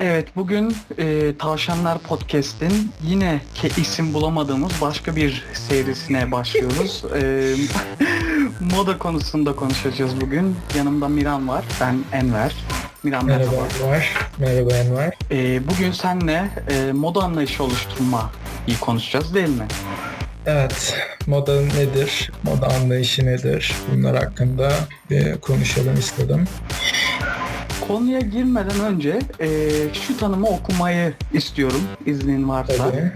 Evet bugün e, Tavşanlar Podcast'in yine ke- isim bulamadığımız başka bir serisine başlıyoruz. e, moda konusunda konuşacağız bugün. Yanımda Miran var, ben Enver. Miran merhaba. Merhaba Enver. Merhaba Enver. E, bugün seninle e, moda anlayışı oluşturma iyi konuşacağız değil mi? Evet, moda nedir? Moda anlayışı nedir? Bunlar hakkında bir konuşalım istedim. Konuya girmeden önce e, şu tanımı okumayı istiyorum iznin varsa. Tabii.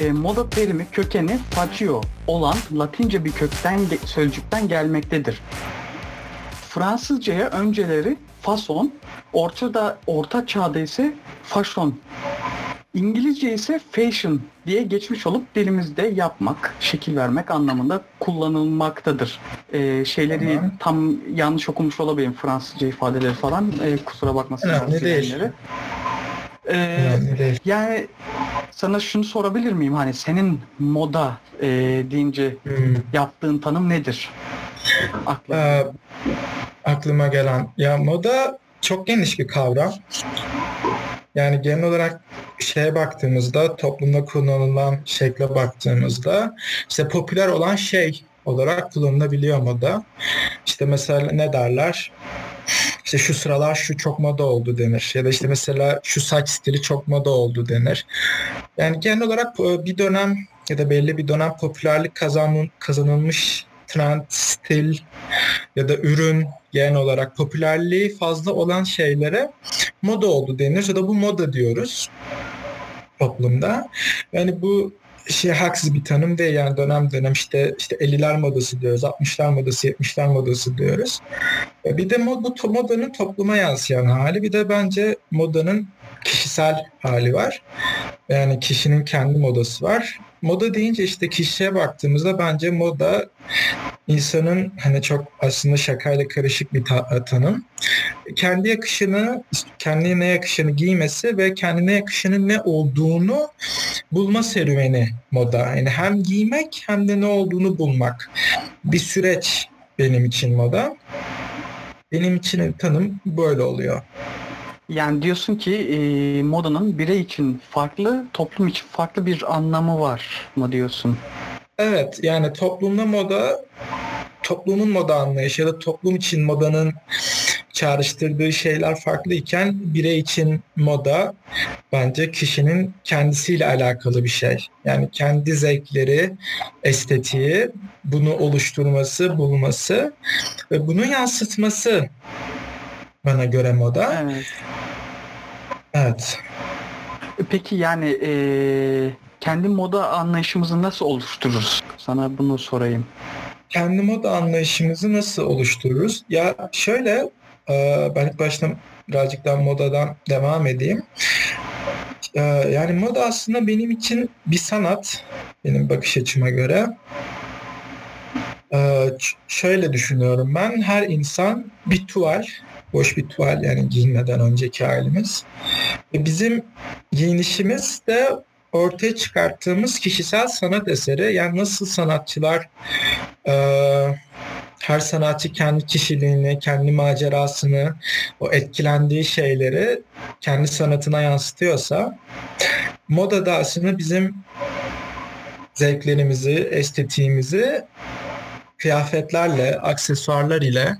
E, moda terimi kökeni facio olan Latince bir kökten sözcükten gelmektedir. Fransızcaya önceleri fason, ortada orta çağda ise fashion. İngilizce ise fashion diye geçmiş olup dilimizde yapmak, şekil vermek anlamında kullanılmaktadır. E, şeyleri Tamam. tam yanlış okumuş olabilirim Fransızca ifadeleri falan. E, kusura bakmasın. Önemli değil. E, Önemli değil. yani sana şunu sorabilir miyim? Hani senin moda e, deyince Hmm. yaptığın tanım nedir? Aklına. Ee, aklıma gelen ya moda çok geniş bir kavram. Yani genel olarak şeye baktığımızda toplumda kullanılan şekle baktığımızda işte popüler olan şey olarak kullanılabiliyor moda. İşte mesela ne derler? İşte şu sıralar şu çok moda oldu denir. Ya da işte mesela şu saç stili çok moda oldu denir. Yani genel olarak e, bir dönem ya da belli bir dönem popülerlik kazanın, kazanılmış trend, stil ya da ürün genel olarak popülerliği fazla olan şeylere moda oldu denir ya da bu moda diyoruz toplumda. Yani bu şey haksız bir tanım değil yani dönem dönem işte işte 50'ler modası diyoruz, 60'lar modası, 70'ler modası diyoruz. E, Bir de mod, bu modanın topluma yansıyan hali, bir de bence modanın kişisel hali var. Yani kişinin kendi modası var. Moda deyince işte kişiye baktığımızda bence moda insanın hani çok aslında şakayla karışık bir ta- tanım. Kendi yakışını, kendine yakışanı giymesi ve kendine yakışanın ne olduğunu bulma serüveni moda. Yani hem giymek hem de ne olduğunu bulmak. Bir süreç benim için moda. Benim için tanım böyle oluyor. Yani diyorsun ki e, modanın birey için farklı, toplum için farklı bir anlamı var mı diyorsun? Evet yani toplumda moda toplumun moda anlayışı ya da toplum için modanın çağrıştırdığı şeyler farklı iken birey için moda bence kişinin kendisiyle alakalı bir şey. Yani kendi zevkleri, estetiği, bunu oluşturması, bulması ve bunu yansıtması bana göre moda. Evet. Evet. Peki yani e, kendi moda anlayışımızı nasıl oluştururuz? Sana bunu sorayım. kendi moda anlayışımızı nasıl oluştururuz? Ya şöyle e, ben ilk başta birazcık daha modadan devam edeyim. E, Yani moda aslında benim için bir sanat, benim bakış açıma göre. E, Şöyle düşünüyorum ben, her insan bir tuval, boş bir tuval yani giyinmeden önceki halimiz. Ve bizim giyinişimiz de ortaya çıkarttığımız kişisel sanat eseri. Yani nasıl sanatçılar ee, her sanatçı kendi kişiliğini, kendi macerasını, o etkilendiği şeyleri kendi sanatına yansıtıyorsa moda da aslında bizim zevklerimizi, estetiğimizi kıyafetlerle, aksesuarlar ile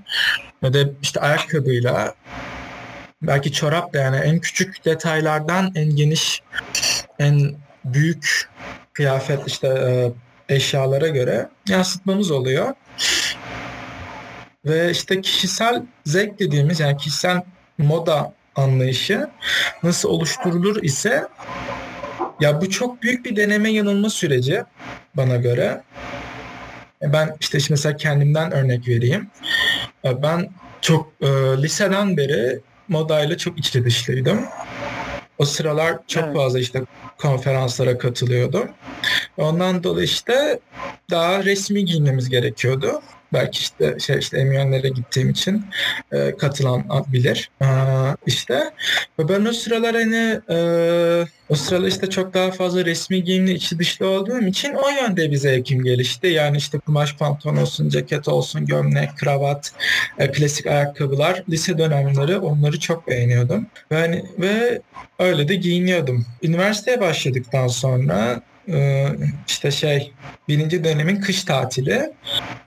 ya da işte ayakkabıyla belki çorap da yani en küçük detaylardan en geniş, en büyük kıyafet işte e, eşyalara göre yansıtmamız oluyor. Ve işte kişisel zevk dediğimiz yani kişisel moda anlayışı nasıl oluşturulur ise ya bu çok büyük bir deneme yanılma süreci bana göre. E, Ben işte mesela kendimden örnek vereyim. E, Ben çok e, liseden beri modayla çok içli dışlıydım. O sıralar çok Evet. fazla işte konferanslara katılıyordum. Ondan dolayı işte daha resmi giyinmemiz gerekiyordu. Belki işte şey işte emyenlere gittiğim için e, katılan bilir. E, işte ve ben o sıralar hani e, o sıralar işte çok daha fazla resmi giyimli içi dışlı olduğum için o yönde bir zevkim gelişti. Yani işte kumaş pantolon olsun, ceket olsun, gömlek, kravat, e, klasik ayakkabılar. Lise dönemleri onları çok beğeniyordum. Ve, hani, ve öyle de giyiniyordum. Üniversiteye başladıktan sonra işte şey birinci dönemin kış tatili.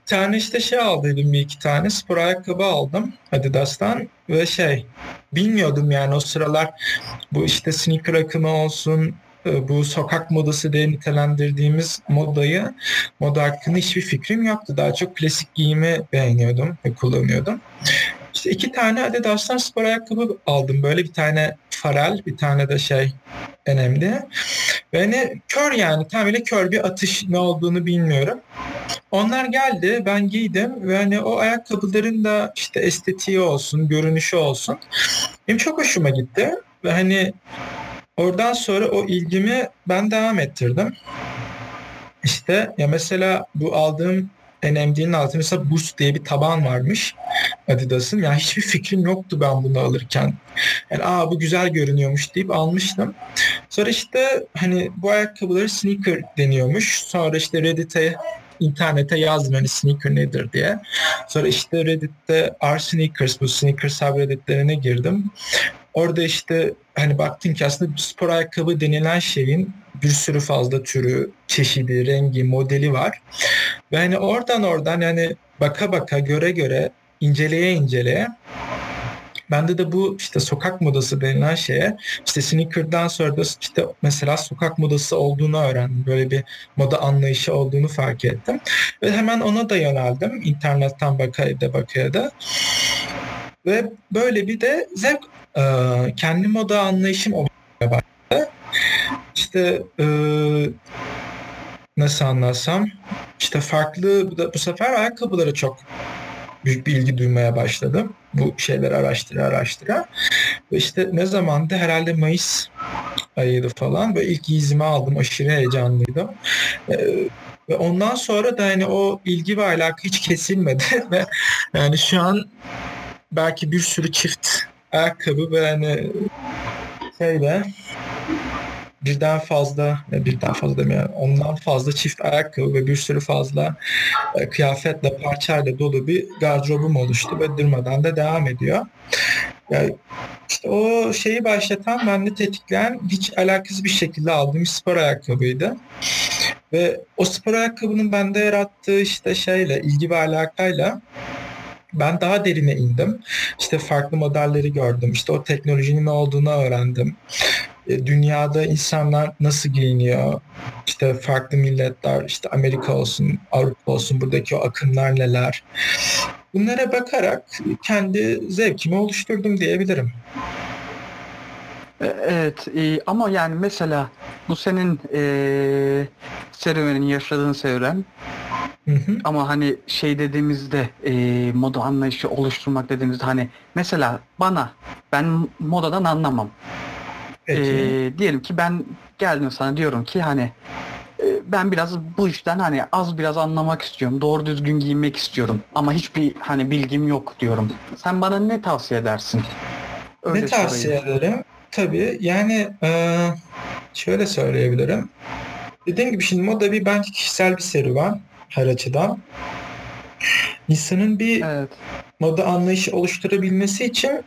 Bir tane işte şey aldıydım bir iki tane spor ayakkabı aldım Adidas'tan ve şey bilmiyordum yani o sıralar bu işte sneaker akımı olsun e, bu sokak modası diye nitelendirdiğimiz modayı, moda hakkında hiçbir fikrim yoktu. Daha çok klasik giyimi beğeniyordum ve kullanıyordum. İşte iki tane Adidas'tan spor ayakkabı aldım. Böyle bir tane Farel, bir tane de şey önemli. Ve kör yani tamamıyla kör bir atış ne olduğunu bilmiyorum. Onlar geldi ben giydim ve hani o ayakkabıların da işte estetiği olsun, görünüşü olsun. Benim çok hoşuma gitti. Ve hani oradan sonra o ilgimi ben devam ettirdim. İşte ya mesela bu aldığım NMD'nin altında mesela Boost diye bir taban varmış Adidas'ın. Yani hiçbir fikrim yoktu ben bunu alırken. Yani aa bu güzel görünüyormuş deyip almıştım. Sonra işte hani bu ayakkabıları sneaker deniyormuş. Sonra işte Reddit'e internete yazdım hani sneaker nedir diye. Sonra işte Reddit'te R sneakers bu sneaker subredditlerine girdim. Orada işte hani baktım ki aslında spor ayakkabı denilen şeyin bir sürü fazla türü, çeşidi, rengi, modeli var. Ve hani oradan oradan yani baka baka, göre göre, inceleye inceleye Bende de bu işte sokak modası denilen şeye işte sneaker'dan sonra da işte mesela sokak modası olduğunu öğrendim. Böyle bir moda anlayışı olduğunu fark ettim. Ve hemen ona da yöneldim. İnternetten bakaya da bakaya da. Ve böyle bir de zevk kendi moda anlayışım olmaya başladı. İşte nasıl anlatsam işte farklı bu sefer ayakkabılara çok büyük bir ilgi duymaya başladım. Bu şeyleri araştıra araştıra. Ve işte ne zamandı herhalde Mayıs ayıydı falan. Ve ilk izimi aldım. Aşırı heyecanlıydım. Ee, ve ondan sonra da hani o ilgi ve alaka hiç kesilmedi. ve yani şu an belki bir sürü çift ayakkabı ve hani şeyle birden fazla, birden fazla demiyorum, ondan fazla çift ayakkabı ve bir sürü fazla e, kıyafetle, parçayla dolu bir gardırobum oluştu ve durmadan da devam ediyor. Yani işte o şeyi başlatan, bende tetikleyen hiç alakasız bir şekilde aldığım spor ayakkabıydı. Ve o spor ayakkabının bende yarattığı işte şeyle, ilgi ve alakayla ben daha derine indim. İşte farklı modelleri gördüm. İşte o teknolojinin ne olduğunu öğrendim. E, dünyada insanlar nasıl giyiniyor? İşte farklı milletler, işte Amerika olsun, Avrupa olsun buradaki o akımlar neler? Bunlara bakarak kendi zevkimi oluşturdum diyebilirim. E, evet e, ama yani mesela bu senin e, serüvenin yaşadığın serüven Hı hı. Ama hani şey dediğimizde e, moda anlayışı oluşturmak dediğimizde hani mesela bana ben modadan anlamam. Peki. E, diyelim ki ben geldim sana diyorum ki hani e, ben biraz bu işten hani az biraz anlamak istiyorum. Doğru düzgün giyinmek istiyorum. Ama hiçbir hani bilgim yok diyorum. Sen bana ne tavsiye edersin? Öyle ne tavsiye ederim? Tabii yani e, şöyle söyleyebilirim. Dediğim gibi şimdi moda bir bence kişisel bir serüven her açıdan. İnsanın bir evet. moda anlayışı oluşturabilmesi için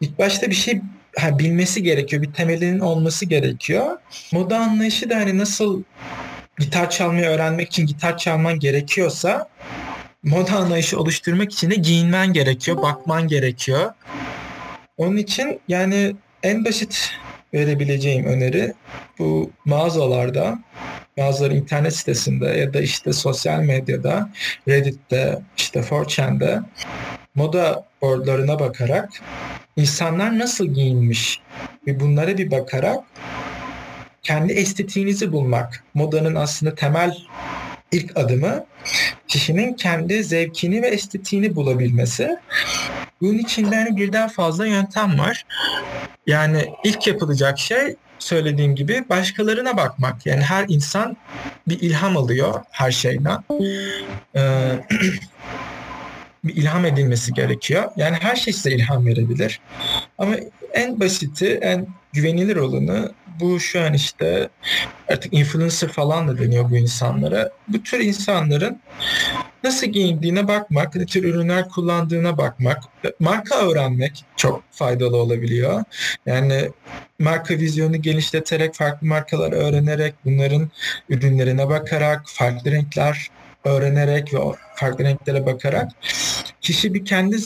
ilk başta bir şey ha, bilmesi gerekiyor. Bir temelinin olması gerekiyor. Moda anlayışı da hani nasıl gitar çalmayı öğrenmek için gitar çalman gerekiyorsa moda anlayışı oluşturmak için de giyinmen gerekiyor, bakman gerekiyor. Onun için yani en basit verebileceğim öneri bu mağazalarda bazıları internet sitesinde ya da işte sosyal medyada, Reddit'te, işte 4chan'de moda boardlarına bakarak insanlar nasıl giyinmiş ve bunlara bir bakarak kendi estetiğinizi bulmak. Modanın aslında temel ilk adımı kişinin kendi zevkini ve estetiğini bulabilmesi. Bunun içinde hani birden fazla yöntem var. Yani ilk yapılacak şey söylediğim gibi başkalarına bakmak. Yani her insan bir ilham alıyor her şeyden. Ee, bir ilham edilmesi gerekiyor. Yani her şey size ilham verebilir. Ama en basiti, en güvenilir olanı bu şu an işte artık influencer falan da deniyor bu insanlara. Bu tür insanların nasıl giyindiğine bakmak, ne tür ürünler kullandığına bakmak, marka öğrenmek çok faydalı olabiliyor. Yani marka vizyonu genişleterek, farklı markalar öğrenerek, bunların ürünlerine bakarak, farklı renkler öğrenerek ve farklı renklere bakarak kişi bir kendi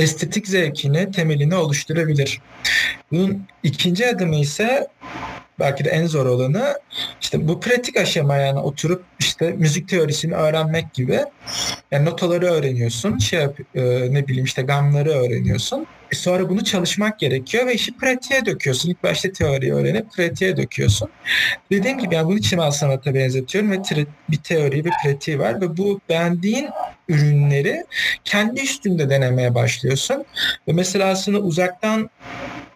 estetik zevkini, temelini oluşturabilir. Bunun ikinci adımı ise belki de en zor olanı işte bu pratik aşama yani oturup işte müzik teorisini öğrenmek gibi yani notaları öğreniyorsun şey yap, e, ne bileyim işte gamları öğreniyorsun e sonra bunu çalışmak gerekiyor ve işi pratiğe döküyorsun. İlk başta teoriyi öğrenip pratiğe döküyorsun. Dediğim gibi yani bunu çimen sanata benzetiyorum ve bir teori bir pratiği var ve bu beğendiğin ürünleri kendi üstünde denemeye başlıyorsun. Ve mesela aslında uzaktan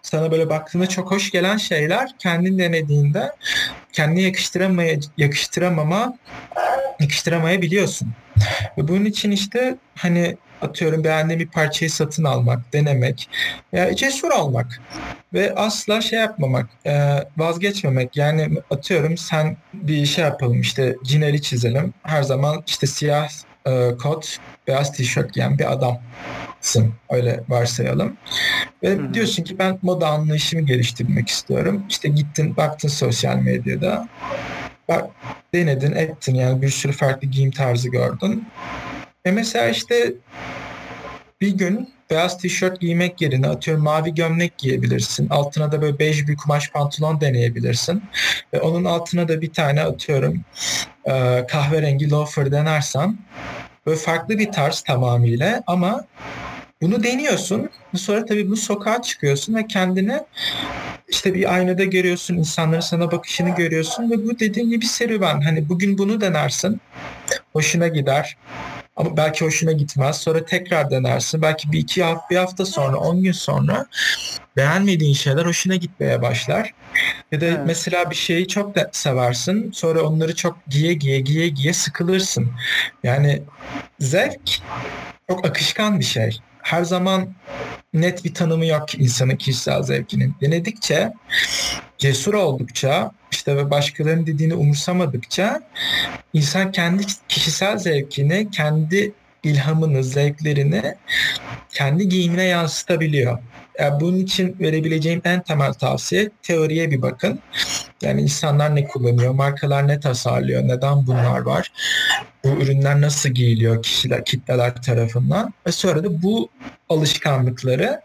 sana böyle baktığında çok hoş gelen şeyler kendin denediğinde kendine yakıştıramaya, yakıştıramama yakıştıramayabiliyorsun. Ve bunun için işte hani atıyorum beğendiğim bir parçayı satın almak, denemek veya cesur olmak ve asla şey yapmamak, e, vazgeçmemek. Yani atıyorum sen bir şey yapalım işte cineli çizelim. Her zaman işte siyah e, kot, beyaz tişört giyen bir adamsın. Öyle varsayalım. Ve Hı-hı. diyorsun ki ben moda anlayışımı geliştirmek istiyorum. İşte gittin baktın sosyal medyada. Bak denedin ettin yani bir sürü farklı giyim tarzı gördün. E mesela işte bir gün beyaz tişört giymek yerine atıyorum mavi gömlek giyebilirsin. Altına da böyle bej bir kumaş pantolon deneyebilirsin. Ve onun altına da bir tane atıyorum e, kahverengi loafer denersen böyle farklı bir tarz tamamıyla ama bunu deniyorsun. Sonra tabii bu sokağa çıkıyorsun ve kendini işte bir aynada görüyorsun, insanların sana bakışını görüyorsun ve bu dediğin gibi serüven. Hani bugün bunu denersin, hoşuna gider. Ama belki hoşuna gitmez. Sonra tekrar denersin. Belki bir iki hafta, bir hafta sonra, on gün sonra beğenmediğin şeyler hoşuna gitmeye başlar. Ya da evet. mesela bir şeyi çok da seversin. Sonra onları çok giye giye giye giye sıkılırsın. Yani zevk çok akışkan bir şey. Her zaman net bir tanımı yok insanın kişisel zevkinin. Denedikçe, cesur oldukça, işte ve başkalarının dediğini umursamadıkça insan kendi kişisel zevkini, kendi ilhamını, zevklerini kendi giyimine yansıtabiliyor. Yani bunun için verebileceğim en temel tavsiye teoriye bir bakın. Yani insanlar ne kullanıyor, markalar ne tasarlıyor, neden bunlar var, bu ürünler nasıl giyiliyor kişiler, kitleler tarafından ve sonra da bu alışkanlıkları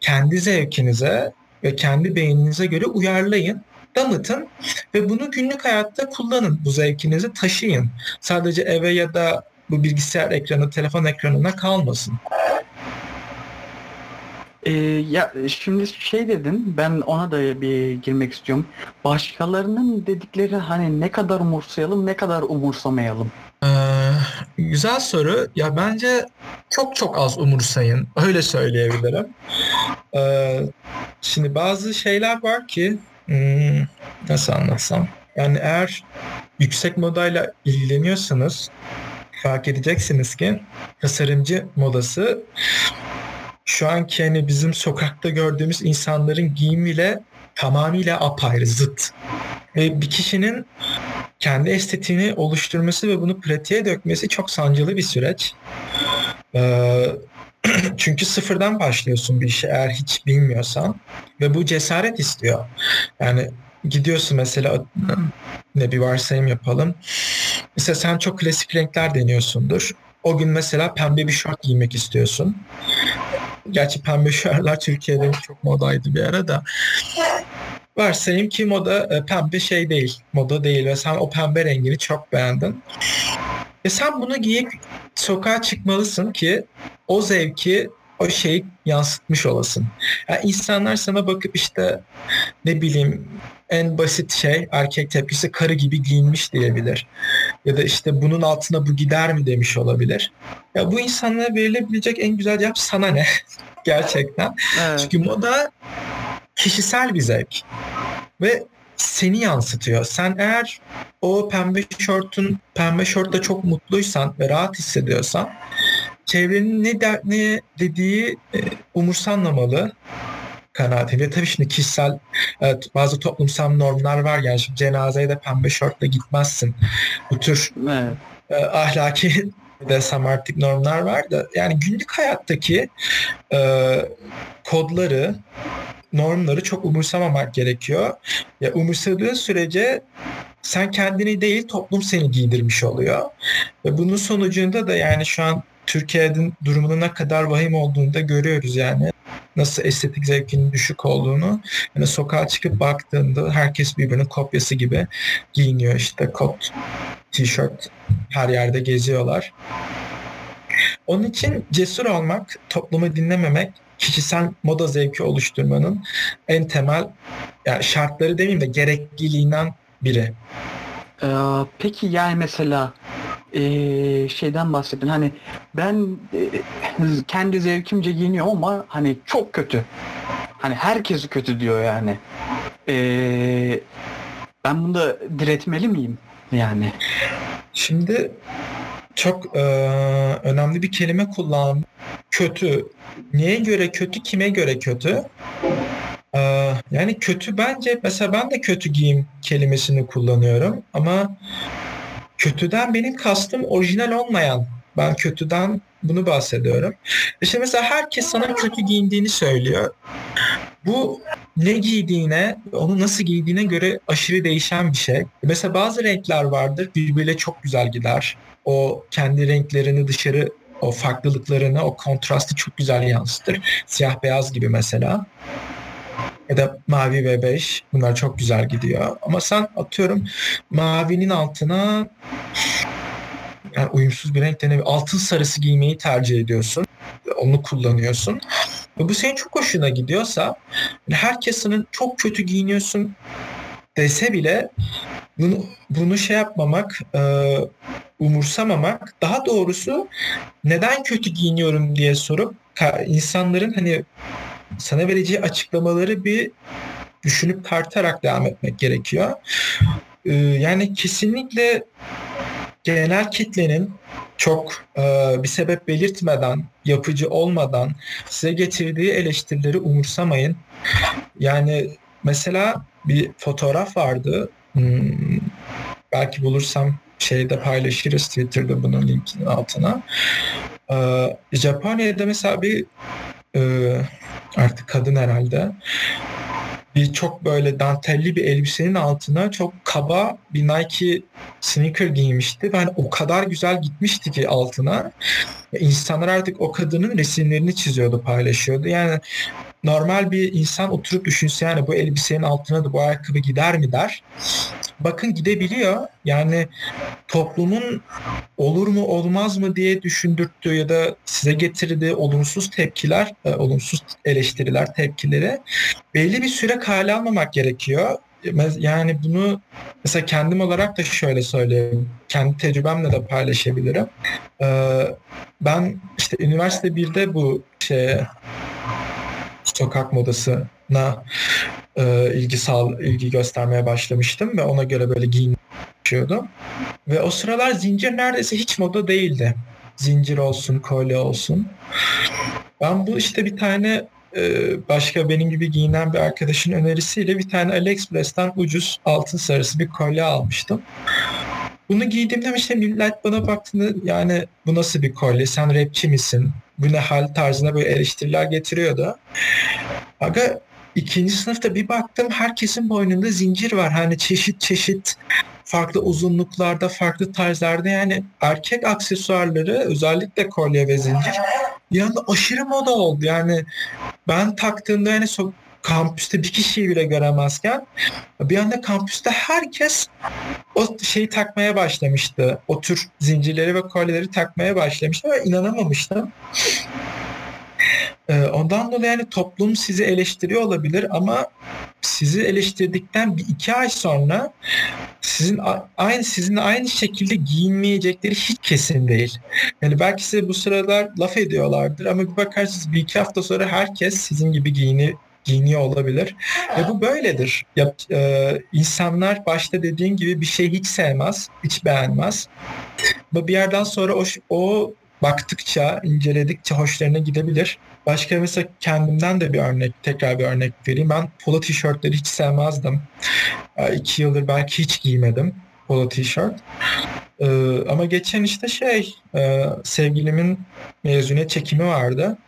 kendi zevkinize ve kendi beyninize göre uyarlayın damıtın ve bunu günlük hayatta kullanın. Bu zevkinizi taşıyın. Sadece eve ya da bu bilgisayar ekranı, telefon ekranına kalmasın. Ee, ya şimdi şey dedin ben ona da bir girmek istiyorum. Başkalarının dedikleri hani ne kadar umursayalım ne kadar umursamayalım. Ee, güzel soru. Ya bence çok çok az umursayın. Öyle söyleyebilirim. Ee, şimdi bazı şeyler var ki hmm, nasıl anlatsam? Yani eğer yüksek modayla ilgileniyorsanız fark edeceksiniz ki tasarımcı modası şu anki hani bizim sokakta gördüğümüz insanların giyimiyle tamamıyla apayrı, zıt. Ve bir kişinin kendi estetiğini oluşturması ve bunu pratiğe dökmesi çok sancılı bir süreç. Ee, çünkü sıfırdan başlıyorsun bir işe eğer hiç bilmiyorsan ve bu cesaret istiyor. Yani gidiyorsun mesela ne bir varsayım yapalım. Mesela sen çok klasik renkler deniyorsundur. O gün mesela pembe bir şort giymek istiyorsun. Gerçi pembe şortlar Türkiye'de çok modaydı bir ara da. Varsayayım ki moda e, pembe şey değil, moda değil ve sen o pembe rengini çok beğendin. Ve sen bunu giyip sokağa çıkmalısın ki o zevki o şeyi yansıtmış olasın. Yani insanlar sana bakıp işte ne bileyim en basit şey erkek tepkisi karı gibi giyinmiş diyebilir. Ya da işte bunun altına bu gider mi demiş olabilir. Ya bu insanlara verilebilecek en güzel cevap sana ne? Gerçekten. Evet. Çünkü moda kişisel bir zevk. ve seni yansıtıyor. Sen eğer o pembe şortun pembe şortta çok mutluysan ve rahat hissediyorsan çevrenin ne, der, ne dediği e, umursanlamalı kanaati. Ve tabii şimdi kişisel evet, bazı toplumsal normlar var. Yani şimdi cenazeye de pembe şortla gitmezsin. Bu tür evet. e, ahlaki desem artık normlar var da yani günlük hayattaki e, kodları normları çok umursamamak gerekiyor. Ya umursadığın sürece sen kendini değil toplum seni giydirmiş oluyor. Ve bunun sonucunda da yani şu an Türkiye'nin durumunun ne kadar vahim olduğunu da görüyoruz yani. Nasıl estetik zevkinin düşük olduğunu. Yani sokağa çıkıp baktığında herkes birbirinin kopyası gibi giyiniyor işte kot, tişört her yerde geziyorlar. Onun için cesur olmak, toplumu dinlememek, kişisel moda zevki oluşturmanın en temel yani şartları demeyeyim de gerekliliğinden biri. Ee, peki yani mesela e, şeyden bahsettin hani ben e, kendi zevkimce giyiniyorum ama hani çok kötü. Hani herkesi kötü diyor yani. E, ben bunda diretmeli miyim yani? Şimdi çok e, önemli bir kelime kullan. Kötü. Neye göre kötü, kime göre kötü? Yani kötü bence mesela ben de kötü giyim kelimesini kullanıyorum ama kötüden benim kastım orijinal olmayan. Ben kötüden bunu bahsediyorum. İşte mesela herkes sana kötü giyindiğini söylüyor. Bu ne giydiğine, onu nasıl giydiğine göre aşırı değişen bir şey. Mesela bazı renkler vardır birbiriyle çok güzel gider. O kendi renklerini dışarı o farklılıklarını, o kontrastı çok güzel yansıtır. Siyah beyaz gibi mesela. Ya da mavi ve beş. Bunlar çok güzel gidiyor. Ama sen atıyorum mavinin altına yani uyumsuz bir renk bir altın sarısı giymeyi tercih ediyorsun. Onu kullanıyorsun. Ve bu senin çok hoşuna gidiyorsa herkes senin çok kötü giyiniyorsun dese bile bunu, bunu şey yapmamak, e, umursamamak, daha doğrusu neden kötü giyiniyorum diye sorup insanların hani sana vereceği açıklamaları bir düşünüp tartarak devam etmek gerekiyor. E, yani kesinlikle genel kitlenin çok e, bir sebep belirtmeden, yapıcı olmadan size getirdiği eleştirileri umursamayın. Yani mesela bir fotoğraf vardı. Hmm, belki bulursam şeyde paylaşırız Twitter'da bunun linkinin altına. Ee, Japonya'da mesela bir e, artık kadın herhalde bir çok böyle dantelli bir elbisenin altına çok kaba bir Nike sneaker giymişti. Ben o kadar güzel gitmişti ki altına. İnsanlar artık o kadının resimlerini çiziyordu, paylaşıyordu. Yani normal bir insan oturup düşünse yani bu elbisenin altına da bu ayakkabı gider mi der. Bakın gidebiliyor. Yani toplumun olur mu olmaz mı diye düşündürttüğü ya da size getirdiği olumsuz tepkiler, e, olumsuz eleştiriler, tepkileri belli bir süre kale almamak gerekiyor. Yani bunu mesela kendim olarak da şöyle söyleyeyim. Kendi tecrübemle de paylaşabilirim. Ee, ben işte üniversite 1'de bu şey sokak modasına e, ilgi sağ ilgi göstermeye başlamıştım ve ona göre böyle giyiniyordum. Ve o sıralar zincir neredeyse hiç moda değildi. Zincir olsun, kolye olsun. Ben bu işte bir tane e, başka benim gibi giyinen bir arkadaşın önerisiyle bir tane AliExpress'ten ucuz altın sarısı bir kolye almıştım. Bunu giydiğimde işte millet bana baktığında yani bu nasıl bir kolye sen rapçi misin bu ne hal tarzına böyle eleştiriler getiriyordu. Aga ikinci sınıfta bir baktım herkesin boynunda zincir var. Hani çeşit çeşit farklı uzunluklarda, farklı tarzlarda yani erkek aksesuarları özellikle kolye ve zincir bir anda aşırı moda oldu. Yani ben taktığımda yani so kampüste bir kişiyi bile göremezken bir anda kampüste herkes o şeyi takmaya başlamıştı. O tür zincirleri ve kolyeleri takmaya başlamıştı ve inanamamıştım. Ee, ondan dolayı yani toplum sizi eleştiriyor olabilir ama sizi eleştirdikten bir iki ay sonra sizin aynı sizinle aynı şekilde giyinmeyecekleri hiç kesin değil. Yani belki size bu sıralar laf ediyorlardır ama bir bakarsınız bir iki hafta sonra herkes sizin gibi giyini giyiniyor olabilir. Ve bu böyledir. Ya, e, insanlar başta dediğin gibi bir şey hiç sevmez, hiç beğenmez. Ama bir yerden sonra o, o baktıkça, inceledikçe hoşlarına gidebilir. Başka mesela kendimden de bir örnek, tekrar bir örnek vereyim. Ben polo tişörtleri hiç sevmezdim. İki yıldır belki hiç giymedim polo tişört. Ee, ama geçen işte şey e, sevgilimin mezuniyet çekimi vardı.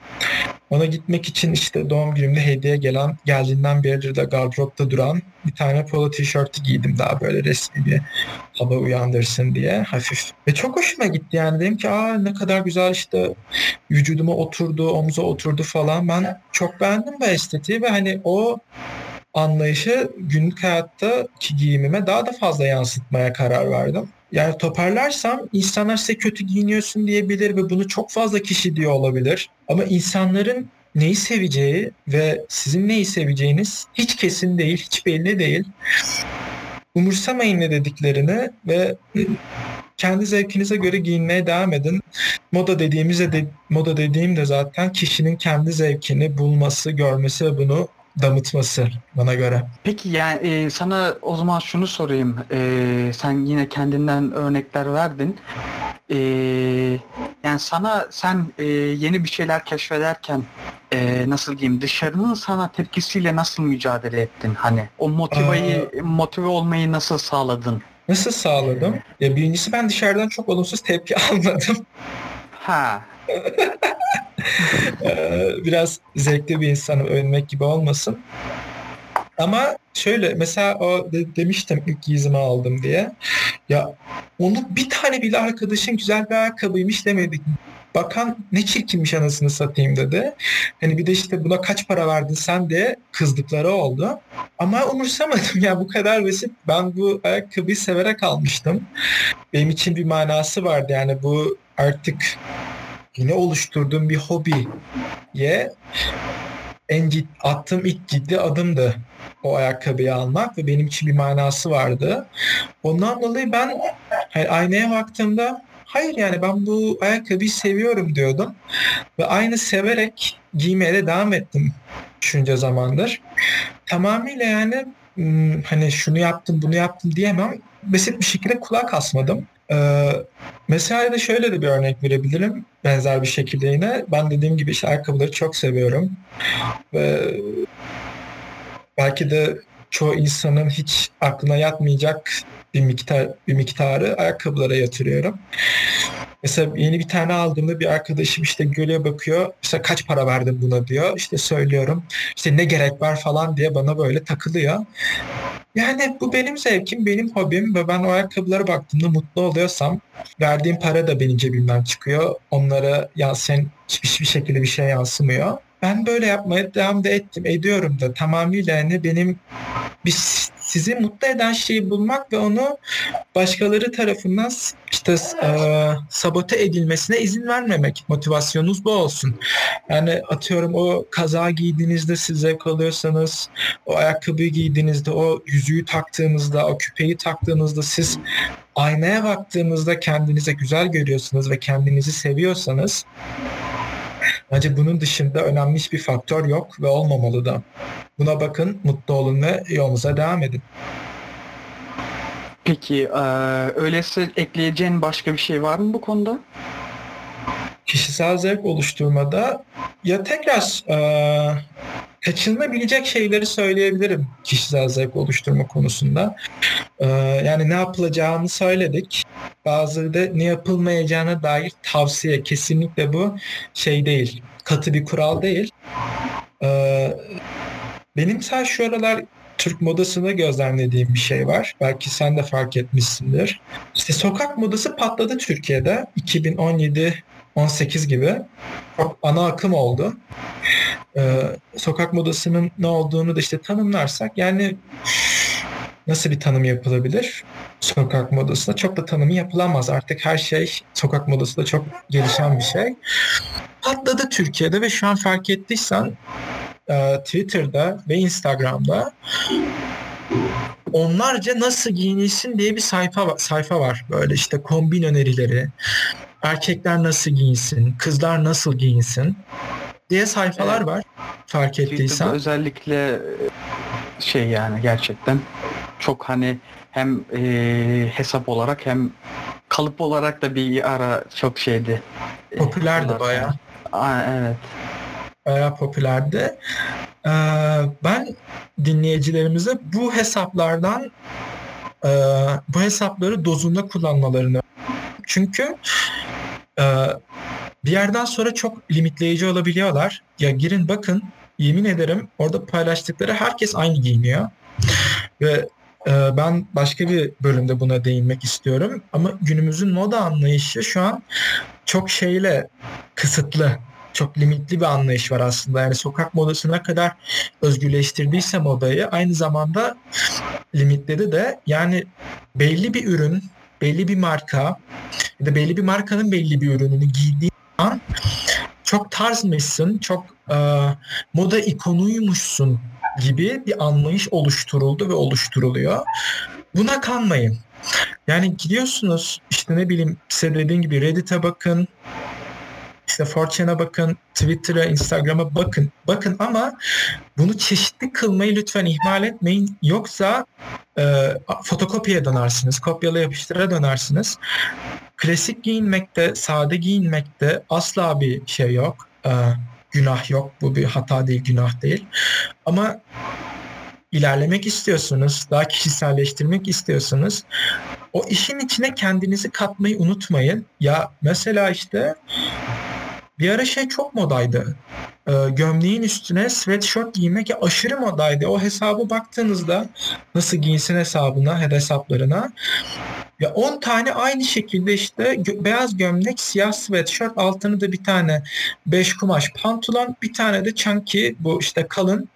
Ona gitmek için işte doğum günümde hediye gelen geldiğinden beridir de gardıropta duran bir tane polo tişörtü giydim daha böyle resmi bir hava uyandırsın diye hafif. Ve çok hoşuma gitti yani dedim ki aa ne kadar güzel işte vücuduma oturdu, omuza oturdu falan. Ben çok beğendim bu estetiği ve hani o anlayışı günlük hayattaki giyimime daha da fazla yansıtmaya karar verdim. Yani toparlarsam insanlar size kötü giyiniyorsun diyebilir ve bunu çok fazla kişi diyor olabilir. Ama insanların neyi seveceği ve sizin neyi seveceğiniz hiç kesin değil, hiç belli değil. Umursamayın ne dediklerini ve kendi zevkinize göre giyinmeye devam edin. Moda dediğimizde de moda dediğim de zaten kişinin kendi zevkini bulması, görmesi ve bunu damıtması bana göre. Peki yani e, sana o zaman şunu sorayım. E, sen yine kendinden örnekler verdin. E, yani sana sen e, yeni bir şeyler keşfederken e, nasıl diyeyim dışarının sana tepkisiyle nasıl mücadele ettin? Hani o motiveyi Aa, motive olmayı nasıl sağladın? Nasıl sağladım? Ya birincisi ben dışarıdan çok olumsuz tepki almadım. Ha. Ee, biraz zevkli bir insanım övünmek gibi olmasın. Ama şöyle mesela o de, demiştim ilk giyizimi aldım diye. Ya onu bir tane bile arkadaşın güzel bir ayakkabıymış demedik. Bakan ne çirkinmiş anasını satayım dedi. Hani bir de işte buna kaç para verdin sen diye kızdıkları oldu. Ama umursamadım ya bu kadar basit. Ben bu ayakkabıyı severek almıştım. Benim için bir manası vardı yani bu artık yine oluşturduğum bir hobiye en cid, attığım ilk ciddi adımdı o ayakkabıyı almak ve benim için bir manası vardı. Ondan dolayı ben hani aynaya baktığımda hayır yani ben bu ayakkabıyı seviyorum diyordum. Ve aynı severek giymeye de devam ettim düşünce zamandır. Tamamıyla yani hani şunu yaptım bunu yaptım diyemem. Basit bir şekilde kulak asmadım. Ee, mesela da şöyle de bir örnek verebilirim. Benzer bir şekilde yine. Ben dediğim gibi işte ayakkabıları çok seviyorum. Ve belki de çoğu insanın hiç aklına yatmayacak bir miktar bir miktarı ayakkabılara yatırıyorum. Mesela yeni bir tane aldığımda bir arkadaşım işte görüyor bakıyor. Mesela kaç para verdin buna diyor. İşte söylüyorum. İşte ne gerek var falan diye bana böyle takılıyor. Yani bu benim zevkim, benim hobim ve ben o ayakkabılara baktığımda mutlu oluyorsam verdiğim para da benim cebimden çıkıyor. Onlara yansıyan hiçbir şekilde bir şey yansımıyor. Ben böyle yapmaya devam da ettim, ediyorum da tamamıyla yani benim bir sizi mutlu eden şeyi bulmak ve onu başkaları tarafından işte e, sabote edilmesine izin vermemek. Motivasyonunuz bu olsun. Yani atıyorum o kaza giydiğinizde siz zevk alıyorsanız, o ayakkabıyı giydiğinizde, o yüzüğü taktığınızda, o küpeyi taktığınızda siz aynaya baktığınızda kendinize güzel görüyorsunuz ve kendinizi seviyorsanız Bence bunun dışında önemli hiçbir faktör yok ve olmamalı da. Buna bakın, mutlu olun ve yolunuza devam edin. Peki, e, öyleyse ekleyeceğin başka bir şey var mı bu konuda? Kişisel zevk oluşturmada ya tekrar e, kaçınılabilecek şeyleri söyleyebilirim kişisel zevk oluşturma konusunda. Ee, yani ne yapılacağını söyledik. Bazıları da ne yapılmayacağına dair tavsiye. Kesinlikle bu şey değil. Katı bir kural değil. Ee, benim sadece şu aralar Türk modasında gözlemlediğim bir şey var. Belki sen de fark etmişsindir. İşte sokak modası patladı Türkiye'de. 2017 18 gibi çok ana akım oldu. Ee, sokak modasının ne olduğunu da işte tanımlarsak yani nasıl bir tanım yapılabilir? Sokak modasında çok da tanımı yapılamaz. Artık her şey sokak modasında çok gelişen bir şey. Patladı Türkiye'de ve şu an fark ettiysen e, Twitter'da ve Instagram'da onlarca nasıl giyinilsin diye bir sayfa sayfa var. Böyle işte kombin önerileri, erkekler nasıl giyinsin, kızlar nasıl giyinsin diye sayfalar evet. var fark ettiysen. Twitter'da özellikle şey yani gerçekten çok hani hem e, hesap olarak hem kalıp olarak da bir ara çok şeydi. Popülerdi baya. evet. Baya popülerdi. Ee, ben dinleyicilerimize bu hesaplardan e, bu hesapları dozunda kullanmalarını çünkü e, bir yerden sonra çok limitleyici olabiliyorlar. Ya girin bakın yemin ederim orada paylaştıkları herkes aynı giyiniyor. Ve e, ben başka bir bölümde buna değinmek istiyorum. Ama günümüzün moda anlayışı şu an çok şeyle kısıtlı çok limitli bir anlayış var aslında. Yani sokak modasına kadar özgürleştirdiyse modayı aynı zamanda limitledi de yani belli bir ürün, belli bir marka ya da belli bir markanın belli bir ürününü giydiği an çok tarzmışsın, çok e, moda ikonuymuşsun gibi bir anlayış oluşturuldu ve oluşturuluyor. Buna kanmayın. Yani gidiyorsunuz işte ne bileyim size dediğim gibi Reddit'e bakın, işte 4 bakın, Twitter'a, Instagram'a bakın. Bakın ama bunu çeşitli kılmayı lütfen ihmal etmeyin. Yoksa e, fotokopiye dönersiniz, kopyala yapıştıra dönersiniz. Klasik giyinmekte, sade giyinmekte asla bir şey yok. E, günah yok. Bu bir hata değil, günah değil. Ama ilerlemek istiyorsunuz, daha kişiselleştirmek istiyorsunuz. O işin içine kendinizi katmayı unutmayın. Ya mesela işte bir ara şey çok modaydı. Ee, gömleğin üstüne sweatshirt giymek aşırı modaydı. O hesabı baktığınızda nasıl giyinsin hesabına hesaplarına ya 10 tane aynı şekilde işte gö- beyaz gömlek, siyah sweatshirt, altını da bir tane beş kumaş pantolon, bir tane de chunky bu işte kalın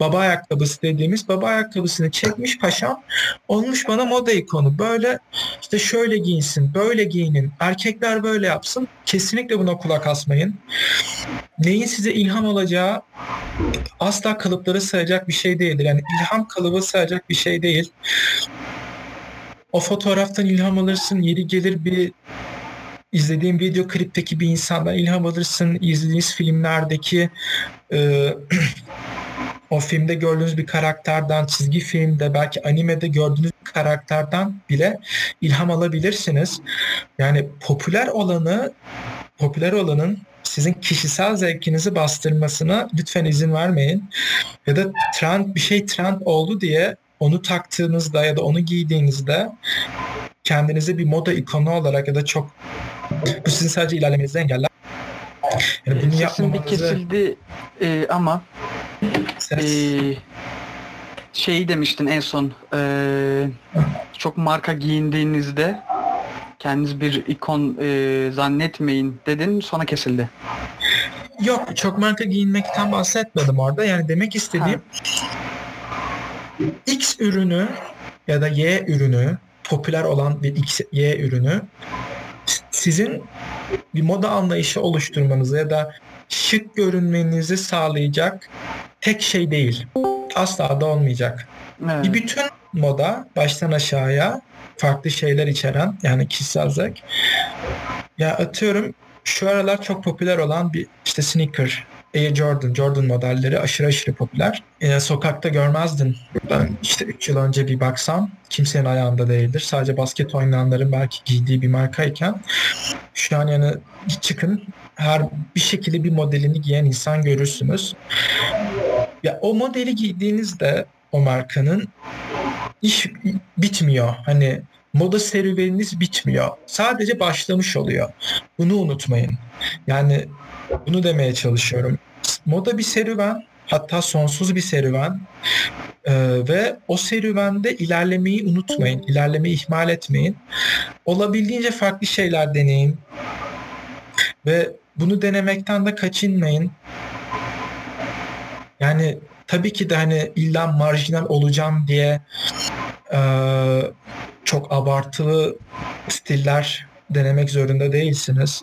baba ayakkabısı dediğimiz baba ayakkabısını çekmiş paşam olmuş bana moda ikonu. Böyle işte şöyle giyinsin, böyle giyinin, erkekler böyle yapsın. Kesinlikle buna kulak asmayın. Neyin size ilham olacağı asla kalıpları sayacak bir şey değildir. Yani ilham kalıbı sayacak bir şey değil. O fotoğraftan ilham alırsın, yeri gelir bir izlediğin video klipteki bir insandan ilham alırsın, izlediğiniz filmlerdeki e, o filmde gördüğünüz bir karakterden, çizgi filmde, belki animede gördüğünüz bir karakterden bile ilham alabilirsiniz. Yani popüler olanı, popüler olanın sizin kişisel zevkinizi bastırmasına lütfen izin vermeyin. Ya da trend bir şey trend oldu diye onu taktığınızda ya da onu giydiğinizde kendinizi bir moda ikonu olarak ya da çok bu sizin sadece ilerlemenizi engeller. Yani bunu Sesin bir kesildi e, ama Ses. e, şeyi demiştin en son e, çok marka giyindiğinizde kendiniz bir ikon e, zannetmeyin dedin sonra kesildi. Yok çok marka giyinmekten bahsetmedim orada. Yani demek istediğim ha. X ürünü ya da Y ürünü popüler olan bir X, Y ürünü sizin bir moda anlayışı oluşturmanızı ya da şık görünmenizi sağlayacak tek şey değil. Asla da olmayacak. Evet. Bir bütün moda baştan aşağıya farklı şeyler içeren yani kişisel zevk. Ya atıyorum şu aralar çok popüler olan bir işte sneaker Air Jordan, Jordan modelleri aşırı aşırı popüler. E, sokakta görmezdin. Ben işte 3 yıl önce bir baksam kimsenin ayağında değildir. Sadece basket oynayanların belki giydiği bir markayken şu an yani çıkın her bir şekilde bir modelini giyen insan görürsünüz. Ya o modeli giydiğinizde o markanın iş bitmiyor. Hani moda serüveniniz bitmiyor. Sadece başlamış oluyor. Bunu unutmayın. Yani bunu demeye çalışıyorum. Moda bir serüven, hatta sonsuz bir serüven. Ee, ve o serüvende ilerlemeyi unutmayın, ilerlemeyi ihmal etmeyin. Olabildiğince farklı şeyler deneyin. Ve bunu denemekten de kaçınmayın. Yani tabii ki de hani illa marjinal olacağım diye e, çok abartılı stiller denemek zorunda değilsiniz.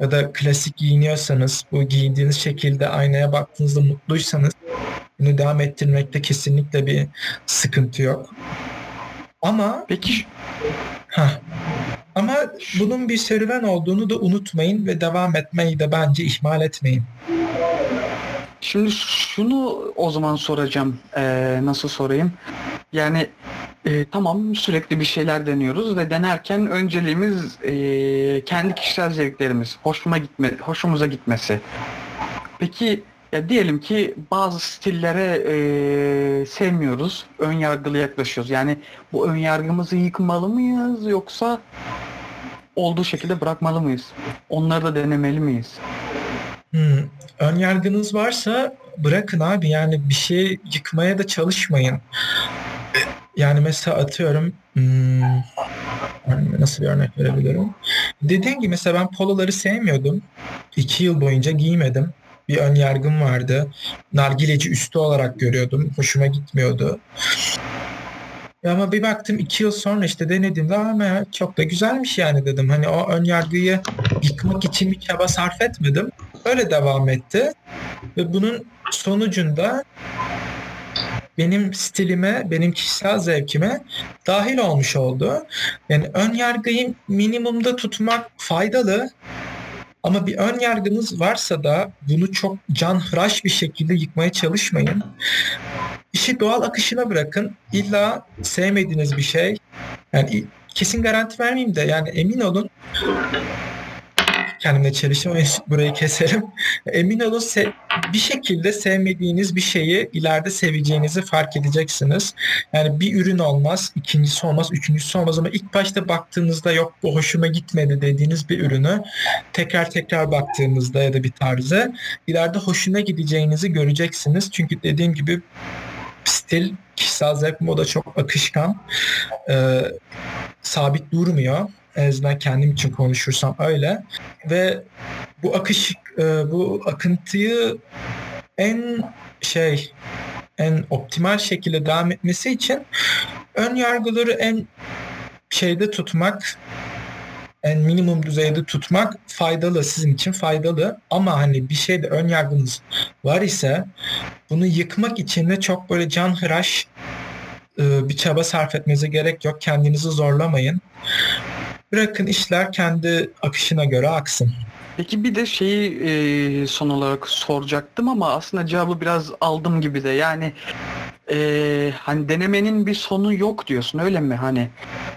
Ya da klasik giyiniyorsanız, bu giyindiğiniz şekilde aynaya baktığınızda mutluysanız bunu devam ettirmekte kesinlikle bir sıkıntı yok. Ama Peki ha ama bunun bir serüven olduğunu da unutmayın ve devam etmeyi de bence ihmal etmeyin. Şimdi şunu o zaman soracağım. Ee, nasıl sorayım? Yani e, tamam sürekli bir şeyler deniyoruz ve denerken önceliğimiz e, kendi kişisel zevklerimiz, hoşuma gitme, hoşumuza gitmesi. Peki ya diyelim ki bazı stillere e, sevmiyoruz, ön yargılı yaklaşıyoruz. Yani bu ön yargımızı yıkmalı mıyız yoksa olduğu şekilde bırakmalı mıyız? Onları da denemeli miyiz? Hmm. Ön yargınız varsa bırakın abi yani bir şey yıkmaya da çalışmayın. Yani mesela atıyorum hmm, nasıl bir örnek verebilirim? Dediğim gibi mesela ben poloları sevmiyordum. İki yıl boyunca giymedim. Bir ön yargım vardı. Nargileci üstü olarak görüyordum. Hoşuma gitmiyordu. Ama bir baktım iki yıl sonra işte denediğimde ama çok da güzelmiş yani dedim. Hani o ön yargıyı yıkmak için bir çaba sarf etmedim. Öyle devam etti. Ve bunun sonucunda benim stilime, benim kişisel zevkime dahil olmuş oldu. Yani ön yargıyı minimumda tutmak faydalı. Ama bir ön yargınız varsa da bunu çok canhıraş bir şekilde yıkmaya çalışmayın. İşi doğal akışına bırakın. İlla sevmediğiniz bir şey. Yani kesin garanti vermeyeyim de yani emin olun kendimle çelişim burayı keserim. Emin olun se- bir şekilde sevmediğiniz bir şeyi ileride seveceğinizi fark edeceksiniz. Yani bir ürün olmaz, ikincisi olmaz, üçüncüsü olmaz ama ilk başta baktığınızda yok bu hoşuma gitmedi dediğiniz bir ürünü tekrar tekrar baktığınızda ya da bir tarzı ileride hoşuna gideceğinizi göreceksiniz. Çünkü dediğim gibi stil, kişisel zevk moda çok akışkan. Ee, sabit durmuyor. En azından kendim için konuşursam öyle. Ve bu akış, e, bu akıntıyı en şey en optimal şekilde devam etmesi için ön yargıları en şeyde tutmak en minimum düzeyde tutmak faydalı sizin için faydalı ama hani bir şeyde ön yargınız var ise bunu yıkmak için de çok böyle canhıraş e, bir çaba sarf etmenize gerek yok. Kendinizi zorlamayın. Bırakın işler kendi akışına göre aksın. Peki bir de şeyi e, son olarak soracaktım ama aslında cevabı biraz aldım gibi de yani e, hani denemenin bir sonu yok diyorsun öyle mi hani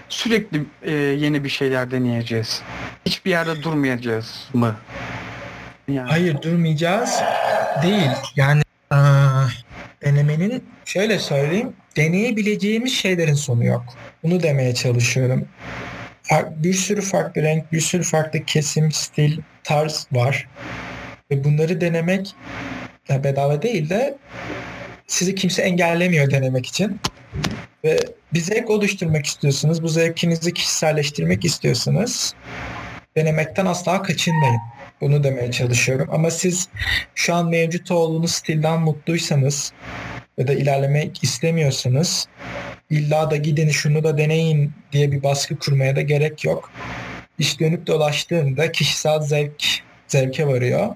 sürekli e, yeni bir şeyler deneyeceğiz hiçbir yerde durmayacağız mı? Yani. Hayır durmayacağız değil yani aa, denemenin şöyle söyleyeyim deneyebileceğimiz şeylerin sonu yok. Bunu demeye çalışıyorum bir sürü farklı renk, bir sürü farklı kesim, stil, tarz var. Ve bunları denemek ya bedava değil de sizi kimse engellemiyor denemek için. Ve bir zevk oluşturmak istiyorsunuz. Bu zevkinizi kişiselleştirmek istiyorsunuz. Denemekten asla kaçınmayın. Bunu demeye çalışıyorum. Ama siz şu an mevcut olduğunuz stilden mutluysanız ya da ilerlemek istemiyorsanız illa da gidin şunu da deneyin diye bir baskı kurmaya da gerek yok. İş dönüp dolaştığında kişisel zevk zevke varıyor.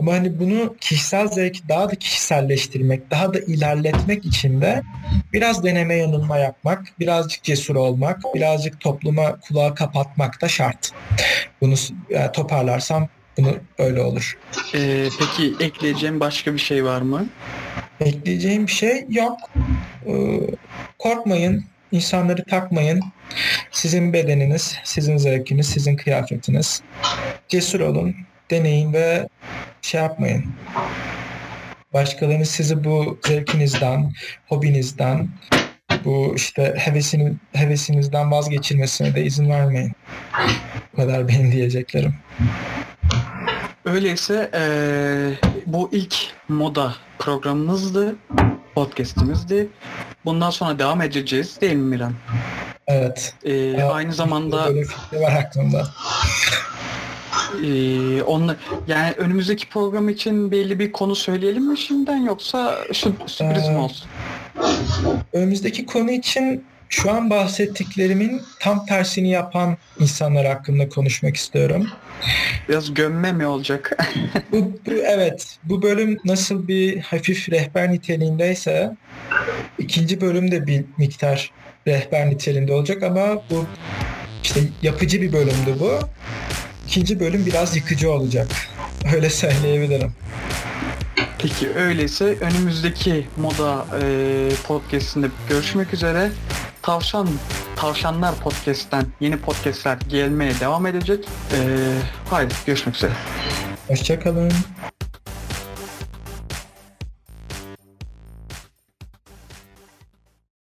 Ama hani bunu kişisel zevk daha da kişiselleştirmek, daha da ilerletmek için de biraz deneme yanılma yapmak, birazcık cesur olmak, birazcık topluma kulağı kapatmak da şart. Bunu yani toparlarsam bunu öyle olur. Ee, peki ekleyeceğim başka bir şey var mı? Ekleyeceğim bir şey yok. Ee, korkmayın, insanları takmayın. Sizin bedeniniz, sizin zevkiniz, sizin kıyafetiniz. Cesur olun, deneyin ve şey yapmayın. Başkalarının sizi bu zevkinizden, hobinizden, bu işte hevesini, hevesinizden vazgeçirmesine de izin vermeyin. Bu kadar benim diyeceklerim. Öyleyse ee, bu ilk moda programımızdı, podcastimizdi. Bundan sonra devam edeceğiz değil mi Miran? Evet. Ee, aynı zamanda böyle fikri var aklımda. Ee, onunla, yani önümüzdeki program için belli bir konu söyleyelim mi şimdiden yoksa şu sürpriz ee, mi olsun? Önümüzdeki konu için şu an bahsettiklerimin tam tersini yapan insanlar hakkında konuşmak istiyorum. Biraz gömme mi olacak? bu, bu, evet. Bu bölüm nasıl bir hafif rehber niteliğindeyse ikinci bölüm de bir miktar rehber niteliğinde olacak ama bu işte yapıcı bir bölümdü bu. İkinci bölüm biraz yıkıcı olacak. Öyle söyleyebilirim. Peki öyleyse önümüzdeki moda e, podcastinde görüşmek üzere. Tavşan Tavşanlar Podcast'ten yeni podcastler gelmeye devam edecek. E, haydi görüşmek üzere. Hoşçakalın.